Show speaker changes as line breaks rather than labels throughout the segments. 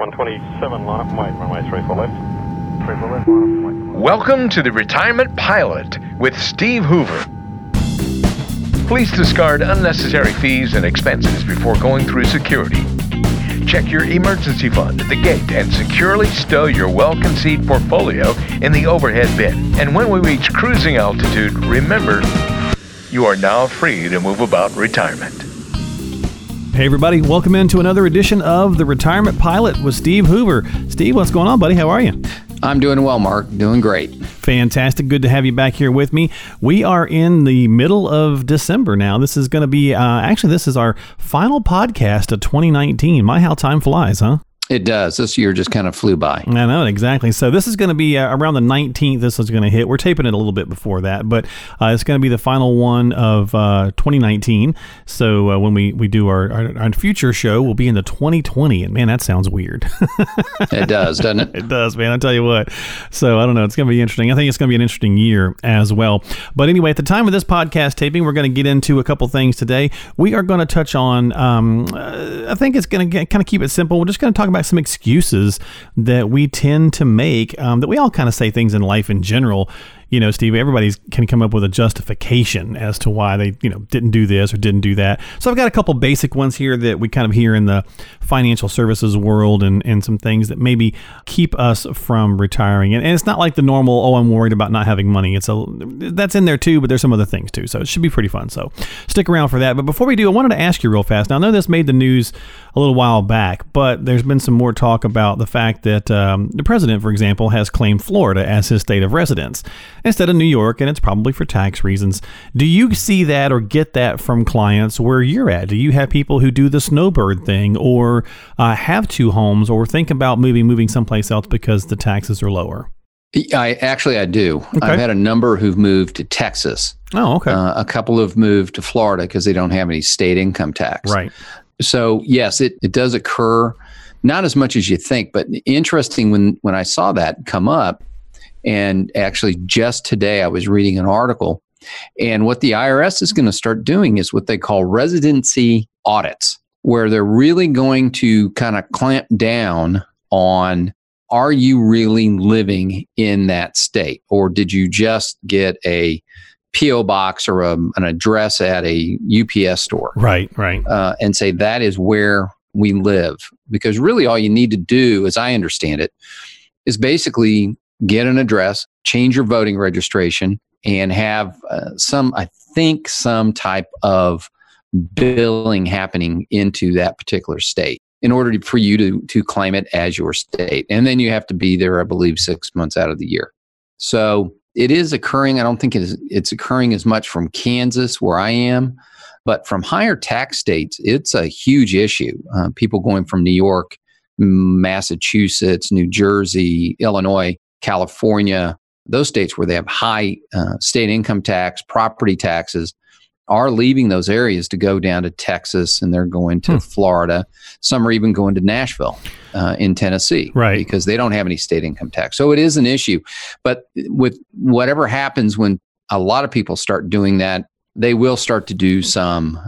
127, line up wait, runway 34 left. 34 left, line up.
Welcome to the Retirement Pilot with Steve Hoover. Please discard unnecessary fees and expenses before going through security. Check your emergency fund at the gate and securely stow your well conceived portfolio in the overhead bin. And when we reach cruising altitude, remember you are now free to move about retirement.
Hey, everybody, welcome into another edition of The Retirement Pilot with Steve Hoover. Steve, what's going on, buddy? How are you?
I'm doing well, Mark. Doing great.
Fantastic. Good to have you back here with me. We are in the middle of December now. This is going to be, uh, actually, this is our final podcast of 2019. My, how time flies, huh?
It does. This year just kind of flew by.
I know, exactly. So this is going to be uh, around the 19th. This is going to hit. We're taping it a little bit before that, but uh, it's going to be the final one of uh, 2019. So uh, when we, we do our, our, our, future show, we'll be in the 2020. And man, that sounds weird.
it does, doesn't it?
it does, man. I tell you what. So I don't know. It's going to be interesting. I think it's going to be an interesting year as well. But anyway, at the time of this podcast taping, we're going to get into a couple things today. We are going to touch on, um, uh, I think it's going to kind of keep it simple. We're just going to talk about about some excuses that we tend to make, um, that we all kind of say things in life in general you know, Steve, everybody can come up with a justification as to why they, you know, didn't do this or didn't do that. So I've got a couple basic ones here that we kind of hear in the financial services world and, and some things that maybe keep us from retiring. And, and it's not like the normal, oh, I'm worried about not having money. It's a, that's in there too, but there's some other things too. So it should be pretty fun. So stick around for that. But before we do, I wanted to ask you real fast. Now, I know this made the news a little while back, but there's been some more talk about the fact that um, the president, for example, has claimed Florida as his state of residence instead of New York, and it's probably for tax reasons. Do you see that or get that from clients where you're at? Do you have people who do the snowbird thing or uh, have two homes or think about moving moving someplace else because the taxes are lower?
I actually I do. Okay. I've had a number who've moved to Texas.
Oh, okay.
Uh, a couple have moved to Florida because they don't have any state income tax.
Right.
So yes, it, it does occur, not as much as you think, but interesting when when I saw that come up, and actually, just today, I was reading an article. And what the IRS is going to start doing is what they call residency audits, where they're really going to kind of clamp down on are you really living in that state? Or did you just get a PO box or a, an address at a UPS store?
Right, right.
Uh, and say that is where we live. Because really, all you need to do, as I understand it, is basically get an address, change your voting registration, and have uh, some, I think, some type of billing happening into that particular state in order to, for you to, to claim it as your state. And then you have to be there, I believe, six months out of the year. So it is occurring. I don't think it is, it's occurring as much from Kansas, where I am, but from higher tax states, it's a huge issue. Uh, people going from New York, Massachusetts, New Jersey, Illinois California, those states where they have high uh, state income tax, property taxes, are leaving those areas to go down to Texas and they're going to hmm. Florida. Some are even going to Nashville uh, in Tennessee,
right?
Because they don't have any state income tax. So it is an issue. But with whatever happens when a lot of people start doing that, they will start to do some,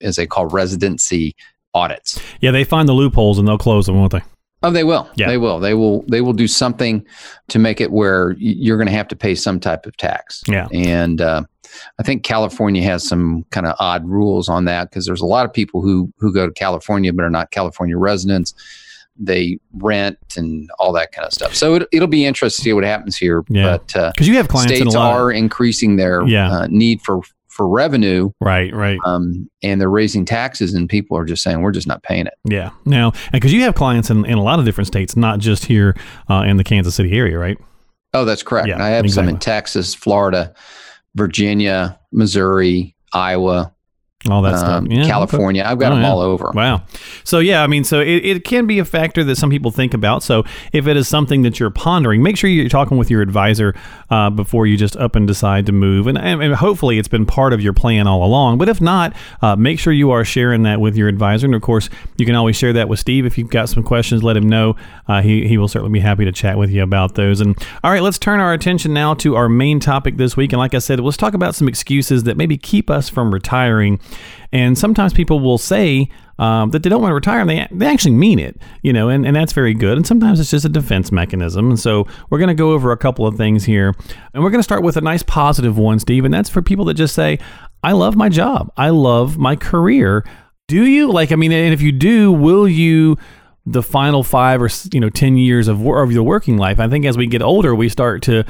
as they call residency audits.
Yeah, they find the loopholes and they'll close them, won't they?
Oh, they will.
Yeah.
They will. They will. They will do something to make it where you're going to have to pay some type of tax.
Yeah.
And uh, I think California has some kind of odd rules on that because there's a lot of people who who go to California but are not California residents. They rent and all that kind of stuff. So it, will be interesting to see what happens here.
Yeah.
But because
uh, you have clients
states are
of,
increasing their
yeah.
uh, need for for revenue.
Right, right.
Um, and they're raising taxes, and people are just saying, we're just not paying it.
Yeah. Now, because you have clients in, in a lot of different states, not just here uh, in the Kansas City area, right?
Oh, that's correct.
Yeah,
I have
exactly.
some in Texas, Florida, Virginia, Missouri, Iowa,
all that um, stuff.
Yeah, California. I've got oh, them yeah. all over.
Wow. So yeah, I mean, so it, it can be a factor that some people think about. So if it is something that you're pondering, make sure you're talking with your advisor uh, before you just up and decide to move. And, and, hopefully it's been part of your plan all along. But if not, uh, make sure you are sharing that with your advisor. And of course, you can always share that with Steve. If you've got some questions, let him know. Uh, he, he will certainly be happy to chat with you about those. And all right, let's turn our attention now to our main topic this week. And like I said, let's talk about some excuses that maybe keep us from retiring And sometimes people will say um, that they don't want to retire and they, they actually mean it, you know, and, and that's very good. And sometimes it's just a defense mechanism. And so we're going to go over a couple of things here. And we're going to start with a nice positive one, Steve. And that's for people that just say, I love my job, I love my career. Do you? Like, I mean, and if you do, will you? the final five or you know ten years of of your working life. I think as we get older, we start to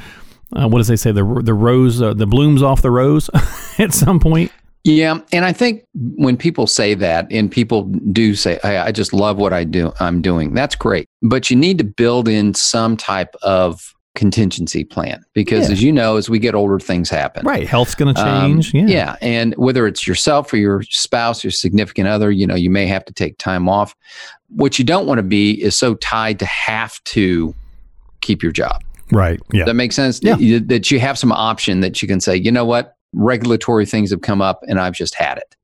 uh, what does they say the the rose uh, the blooms off the rose at some point.
Yeah, and I think when people say that, and people do say, hey, "I just love what I do," I'm doing. That's great, but you need to build in some type of contingency plan because,
Yeah.
as you know, as we get older, things happen.
Right, health's going to
Um,
change. yeah.
yeah, and whether it's yourself or your spouse, your significant other, you know, you may have to take time off. What you don't want to be is so tied to have to keep your job.
right. Yeah,
That makes sense.
Yeah.
That you have some option that you can say, you know what, regulatory things have come up and I've just had it.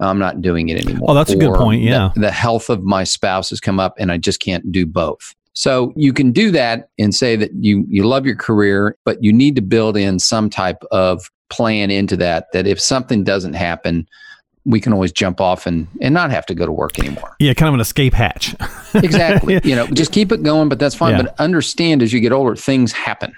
I'm not doing it anymore.
Oh, that's a good point, yeah.
The, the health of my spouse has come up and I just can't do both. So you can do that and say that you you love your career, but you need to build in some type of plan into that. That if something doesn't happen, we can always jump off and and not have to go to work anymore.
yeah, kind of an escape hatch.
Exactly. you know, just keep it going, but that's fine.
Yeah.
But understand as you get older, things happen.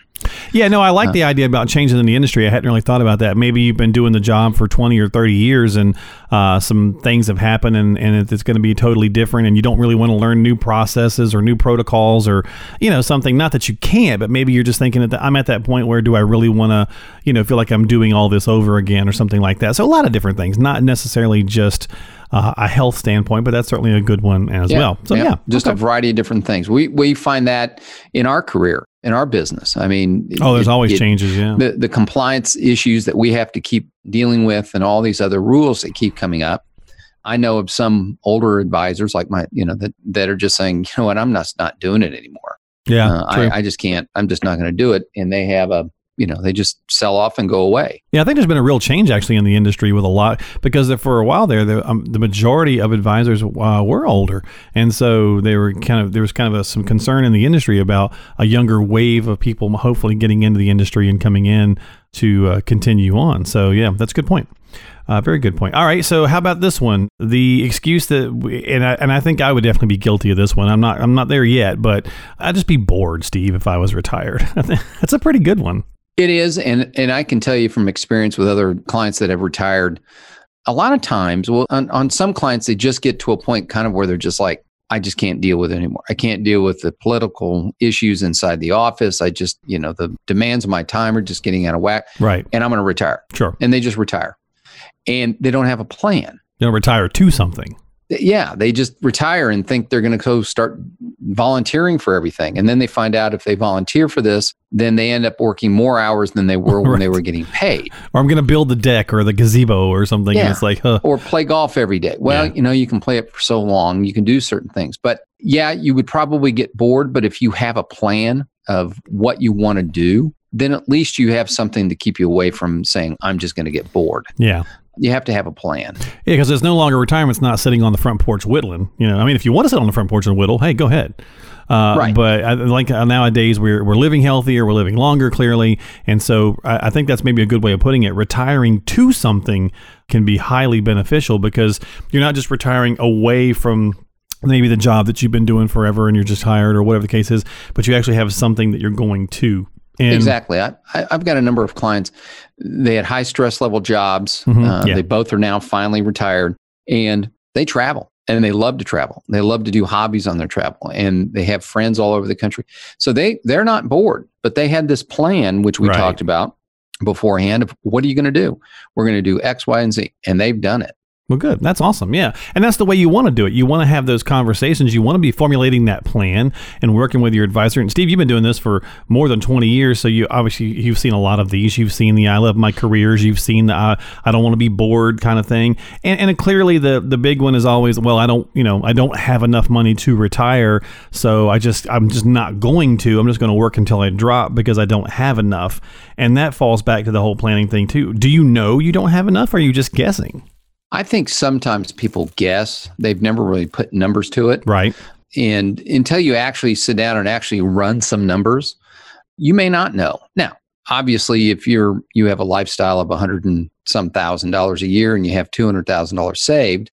Yeah, no, I like the idea about changing in the industry. I hadn't really thought about that. Maybe you've been doing the job for 20 or 30 years and uh, some things have happened and, and it's going to be totally different and you don't really want to learn new processes or new protocols or, you know, something. Not that you can't, but maybe you're just thinking that I'm at that point where do I really want to, you know, feel like I'm doing all this over again or something like that. So a lot of different things, not necessarily just uh, a health standpoint, but that's certainly a good one as well. So yeah,
just
okay.
a variety of different things. We we find that in our career, in our business. I mean,
oh, there's
it-
always
it-
changes. Yeah.
The the compliance issues that we have to keep dealing with, and all these other rules that keep coming up. I know of some older advisors like my, you know, that that are just saying, you know what, I'm not not doing it anymore.
yeah.
Uh. I, I just can't. I'm just not going to do it. And they have a, you know, they just sell off and go away.
Yeah, I think there's been a real change actually in the industry with a lot because for a while there, the, um, the majority of advisors uh, were older, and so they were kind of there was kind of a, some concern in the industry about a younger wave of people hopefully getting into the industry and coming in to uh, continue on. So yeah, that's a good point. Uh, very good point. All right, so how about this one? The excuse that, we, and I, and I think I would definitely be guilty of this one. I'm not I'm not there yet, but I'd just be bored, Steve, if I was retired. that's a pretty good one.
It is, and and I can tell you from experience with other clients that have retired, a lot of times, well, on, on some clients, they just get to a point kind of where they're just like, I just can't deal with it anymore. I can't deal with the political issues inside the office. I just, you know, the demands of my time are just getting out of whack,
Right.
and I'm going to retire.
Sure.
And they just retire, and they don't have a plan.
They don't retire to something.
Yeah, they just retire and think they're going to go start volunteering for everything. And then they find out if they volunteer for this, then they end up working more hours than they were when they were getting paid.
or I'm going to build the deck or the gazebo or something. And
Yeah.
it's like, huh.
Or play golf every day. Well,
Yeah.
you know, you can play it for so long, you can do certain things. But yeah, you would probably get bored. But if you have a plan of what you want to do, then at least you have something to keep you away from saying, I'm just going to get bored.
Yeah.
You have to have a plan.
Yeah, because it's no longer retirement. It's not sitting on the front porch whittling. You know, I mean, if you want to sit on the front porch and whittle, hey, go ahead. Uh,
Right.
But I, like uh, nowadays, we're we're living healthier, we're living longer, clearly, and so I, I think that's maybe a good way of putting it. Retiring to something can be highly beneficial because you're not just retiring away from maybe the job that you've been doing forever and you're just tired or whatever the case is, but you actually have something that you're going to. And
exactly. I, I, I've got a number of clients. They had high stress level jobs.
Mhm,
Uh,
yeah.
They both are now finally retired and they travel and they love to travel. They love to do hobbies on their travel and they have friends all over the country. So they, they're not bored, but they had this plan, which we
Right.
talked about beforehand of what are you going to do? We're going to do X, Y, and Z. And they've done it.
Well, good. That's awesome. Yeah. And that's the way you want to do it. You want to have those conversations. You want to be formulating that plan and working with your advisor. And Steve, you've been doing this for more than 20 years. So you obviously, you've seen a lot of these. You've seen the I love my careers. You've seen the uh, I don't want to be bored kind of thing. And, and clearly the, the big one is always, well, I don't, you know, I don't have enough money to retire. So I just, I'm just not going to. I'm just going to work until I drop because I don't have enough. And that falls back to the whole planning thing too. Do you know you don't have enough or are you just guessing?
I think sometimes people guess, they've never really put numbers to it.
Right.
And until you actually sit down and actually run some numbers, you may not know. Now, obviously if you're you have a lifestyle of a hundred and some thousand dollars a year and you have two hundred thousand dollars saved,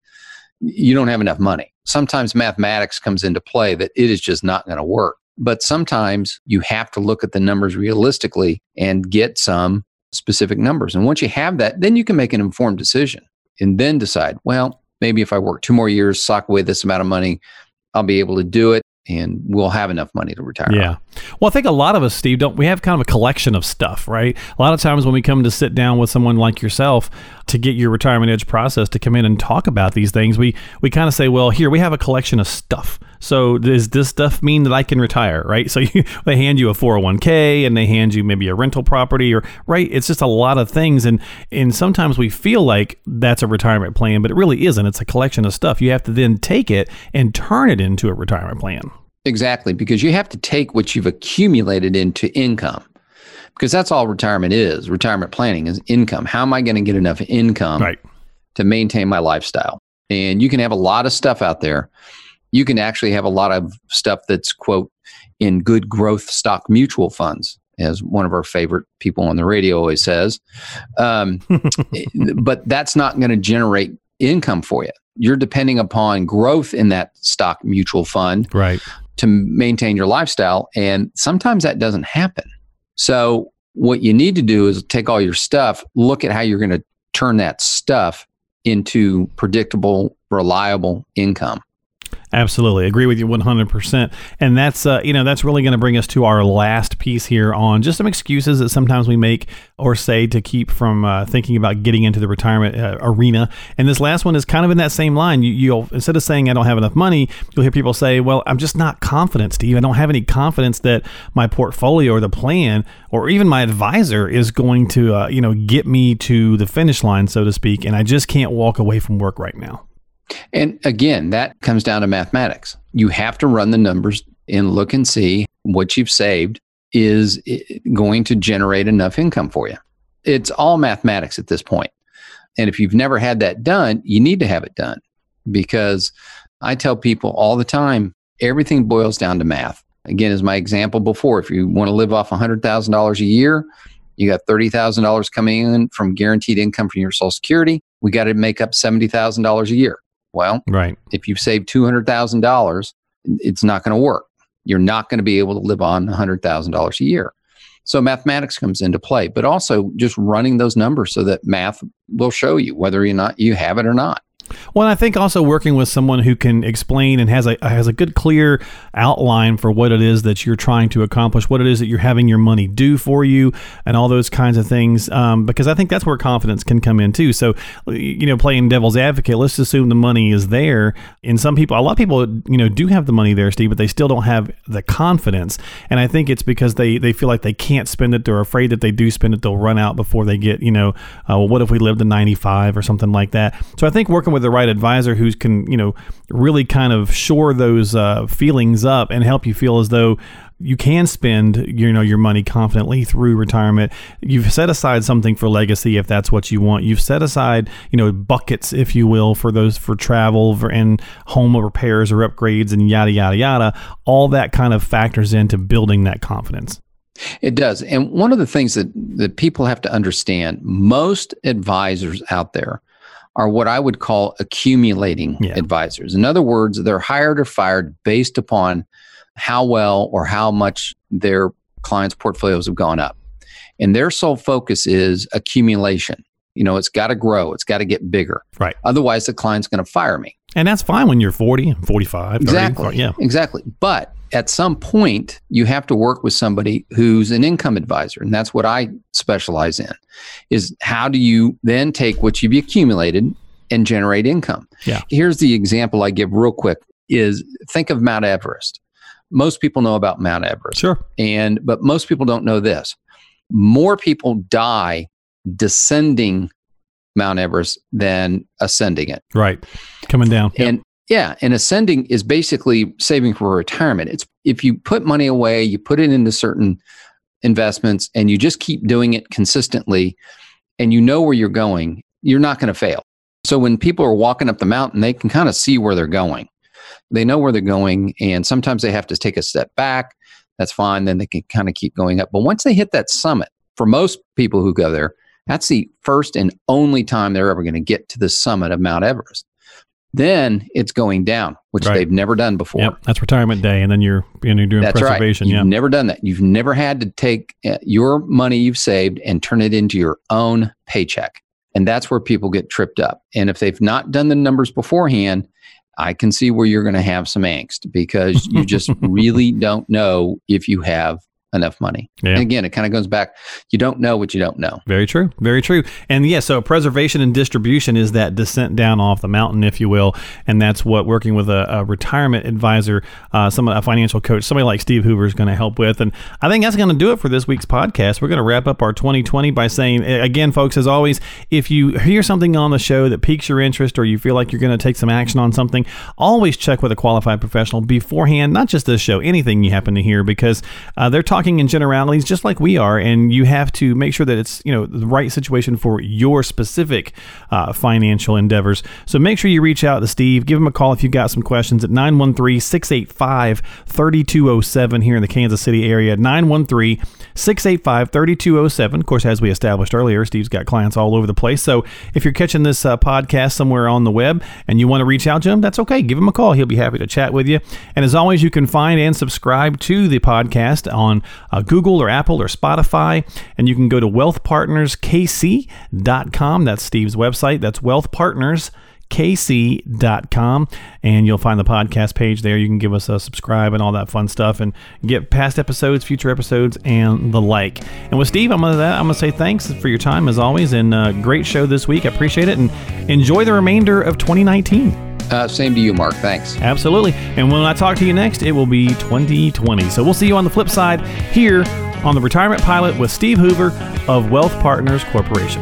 you don't have enough money. Sometimes mathematics comes into play that it is just not going to work. But sometimes you have to look at the numbers realistically and get some specific numbers. And once you have that, then you can make an informed decision and then decide, well, maybe if I work two more years, sock away this amount of money, I'll be able to do it and we'll have enough money to retire.
Yeah. Well, I think a lot of us, Steve, don't we have kind of a collection of stuff, right? A lot of times when we come to sit down with someone like yourself to get your retirement edge process to come in and talk about these things, we we kind of say, well, here we have a collection of stuff. So does this stuff mean that I can retire, right? So you, they hand you a 401k and they hand you maybe a rental property or right? It's just a lot of things and and sometimes we feel like that's a retirement plan, but it really isn't. It's a collection of stuff. You have to then take it and turn it into a retirement plan.
Exactly, because you have to take what you've accumulated into income. Because that's all retirement is. Retirement planning is income. How am I going to get enough income
Right.
to maintain my lifestyle? And you can have a lot of stuff out there. You can actually have a lot of stuff that's, quote, in good growth stock mutual funds, as one of our favorite people on the radio always says. Um, but that's not going to generate income for you. You're depending upon growth in that stock mutual fund
Right.
To maintain your lifestyle. And sometimes that doesn't happen. So, what you need to do is take all your stuff, look at how you're going to turn that stuff into predictable, reliable income.
Absolutely, agree with you one hundred percent. And that's uh, you know that's really going to bring us to our last piece here on just some excuses that sometimes we make or say to keep from uh, thinking about getting into the retirement uh, arena. And this last one is kind of in that same line. You, you'll instead of saying I don't have enough money, you'll hear people say, "Well, I'm just not confident, Steve. I don't have any confidence that my portfolio or the plan or even my advisor is going to uh, you know get me to the finish line, so to speak. And I just can't walk away from work right now."
And again, that comes down to mathematics. You have to run the numbers and look and see what you've saved is going to generate enough income for you. It's all mathematics at this point. And if you've never had that done, you need to have it done because I tell people all the time everything boils down to math. Again, as my example before, if you want to live off $100,000 a year, you got $30,000 coming in from guaranteed income from your Social Security. We got to make up $70,000 a year. Well,
Right.
if you've saved $200,000, it's not going to work. You're not going to be able to live on $100,000 a year. So mathematics comes into play, but also just running those numbers so that math will show you whether or not you have it or not.
Well, I think also working with someone who can explain and has a has a good clear outline for what it is that you're trying to accomplish, what it is that you're having your money do for you, and all those kinds of things. Um, because I think that's where confidence can come in too. So, you know, playing devil's advocate, let's assume the money is there. And some people, a lot of people, you know, do have the money there, Steve, but they still don't have the confidence. And I think it's because they they feel like they can't spend it. They're afraid that they do spend it, they'll run out before they get, you know, uh, well, what if we lived to 95 or something like that. So I think working with the right advisor who can, you know, really kind of shore those uh, feelings up and help you feel as though you can spend you know your money confidently through retirement. You've set aside something for legacy if that's what you want. You've set aside you know buckets if you will for those for travel for, and home repairs or upgrades and yada yada yada. All that kind of factors into building that confidence.
It does. And one of the things that, that people have to understand most advisors out there are what I would call accumulating
Yeah.
advisors. In other words, they're hired or fired based upon how well or how much their clients' portfolios have gone up. And their sole focus is accumulation. You know, it's got to grow, it's got to get bigger.
Right.
Otherwise, the client's going to fire me.
and that's fine when you're 40 and 45 30,
Exactly.
yeah
Exactly. But at some point, you have to work with somebody who's an income advisor, and that's what I specialize in. Is how do you then take what you've accumulated and generate income?
Yeah.
Here's the example I give real quick: is think of Mount Everest. Most people know about Mount Everest,
sure
and but most people don't know this. More people die descending Mount Everest than ascending it.
right coming down Yep.
And yeah, and ascending is basically saving for retirement. It's if you put money away, you put it into certain investments and you just keep doing it consistently and you know where you're going, you're not going to fail. So when people are walking up the mountain, they can kind of see where they're going. They know where they're going and sometimes they have to take a step back. That's fine, then they can kind of keep going up. But once they hit that summit, for most people who go there, that's the first and only time they're ever going to get to the summit of Mount Everest. Then it's going down, which
Right.
they've never done before.
Yep, that's retirement day, and then you're and you're doing
That's right.
preservation.
You've
Yeah,
never done that. You've never had to take uh, your money you've saved and turn it into your own paycheck. And that's where people get tripped up. And if they've not done the numbers beforehand, I can see where you're going to have some angst because you just really don't know if you have enough money.
Yeah.
And again, it kind of goes back you don't know what you don't know.
Very true. Very true. And yeah, so preservation and distribution is that descent down off the mountain, if you will. And that's what working with a, a retirement advisor, uh, some a financial coach, somebody like Steve Hoover is going to help with. And I think that's going to do it for this week's podcast. We're going to wrap up our 2020 by saying, again, folks, as always, if you hear something on the show that piques your interest or you feel like you're going to take some action on something, always check with a qualified professional beforehand, not just this show, anything you happen to hear, because uh, they're talking in generalities just like we are. And you have to make sure that it's, you know, the right situation for your specific uh, financial endeavors. So make sure you reach out to Steve. Give him a call if you've got some questions at 913 685 3207 here in the Kansas City area. 913 685 3207. Of course, as we established earlier, Steve's got clients all over the place. So if you're catching this uh, podcast somewhere on the web and you want to reach out to him, that's okay. Give him a call. He'll be happy to chat with you. And as always, you can find and subscribe to the podcast on uh, Google or Apple or Spotify. And you can go to wealthpartnerskc.com. That's Steve's website. That's wealthpartners kc.com and you'll find the podcast page there you can give us a subscribe and all that fun stuff and get past episodes future episodes and the like and with steve i'm gonna i'm gonna say thanks for your time as always and uh, great show this week i appreciate it and enjoy the remainder of 2019
Uh, same to you, Mark. Thanks.
absolutely and when i talk to you next it will be 2020 so we'll see you on the flip side here on the retirement pilot with steve hoover of wealth partners corporation